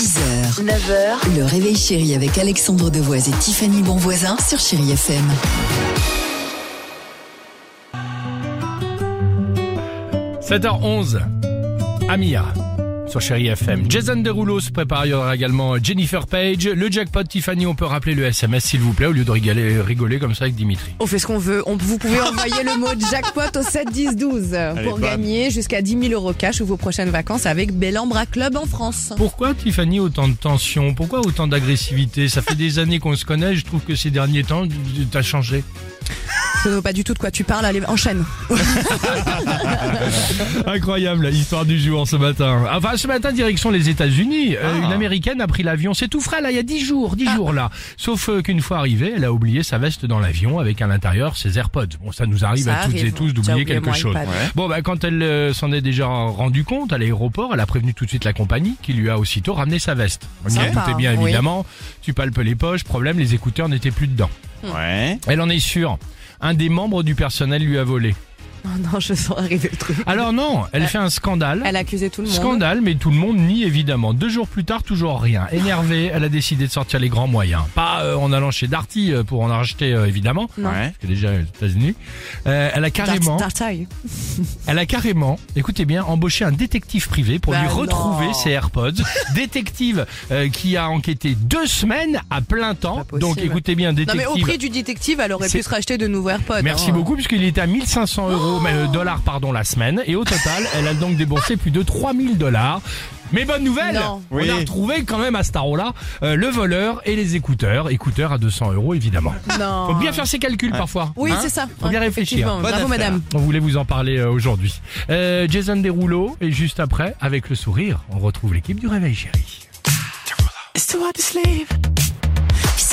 6h, 9h, le réveil chéri avec Alexandre Devoise et Tiffany Bonvoisin sur Chéri FM. 7h11, Amia sur Chéri FM. Jason Derulo se prépare, il y aura également Jennifer Page. Le jackpot, Tiffany, on peut rappeler le SMS s'il vous plaît, au lieu de rigoler, rigoler comme ça avec Dimitri. On fait ce qu'on veut. On, vous pouvez envoyer le mot jackpot au 7 10 12 pour gagner jusqu'à 10 000 euros cash ou vos prochaines vacances avec Bellambra Club en France. Pourquoi, Tiffany, autant de tension Pourquoi autant d'agressivité? Ça fait des années qu'on se connaît, je trouve que ces derniers temps, t'as changé. Je ne pas du tout de quoi tu parles. Allez, enchaîne. Incroyable, l'histoire du jour ce matin. Enfin, ce matin, direction les États-Unis. Euh, Une américaine a pris l'avion. C'est tout frais, là, il y a 10 jours, 10 jours, là. Sauf euh, qu'une fois arrivée, elle a oublié sa veste dans l'avion avec à l'intérieur ses AirPods. Bon, ça nous arrive Ça à toutes et tous d'oublier quelque chose. Bon, bah, quand elle euh, s'en est déjà rendu compte à l'aéroport, elle a prévenu tout de suite la compagnie qui lui a aussitôt ramené sa veste. Tout est bien, oui. évidemment. Tu palpes les poches. Problème, les écouteurs n'étaient plus dedans. Ouais. Elle en est sûre. Un des membres du personnel lui a volé. Oh non, je sens arriver le truc. Alors non, elle fait un scandale. Elle a accusé tout le monde. Scandale, mais tout le monde nie évidemment. Deux jours plus tard, toujours rien. Énervée, elle a décidé de sortir les grands moyens. Pas euh, en allant chez Darty euh, pour en racheter euh, évidemment. Non. Ouais. Parce que déjà aux États-Unis. Euh, elle a carrément, elle a carrément, écoutez bien, embauché un détective privé pour Bah lui non. retrouver ses AirPods. détective euh, qui a enquêté deux semaines à plein temps. Pas possible. Donc écoutez bien, Non détective. mais au prix du détective, elle aurait C'est- pu se racheter de nouveaux AirPods. Merci hein. beaucoup puisqu'il était à 1500 euros, mais, euh, dollars pardon la semaine et au total elle a donc déboursé plus de 3000 dollars. Mais bonne nouvelle, Non. on Oui. a retrouvé quand même à Starola euh, le voleur et les écouteurs, écouteurs à 200 euros évidemment. Non. Faut bien faire ses calculs parfois. Oui, hein. c'est ça. Faut bien Ouais, réfléchir. effectivement. Bonne Bravo affaire. madame. On voulait vous en parler euh, aujourd'hui. Euh, Jason Derulo et juste après, avec le sourire, on retrouve l'équipe du Réveil Chéri.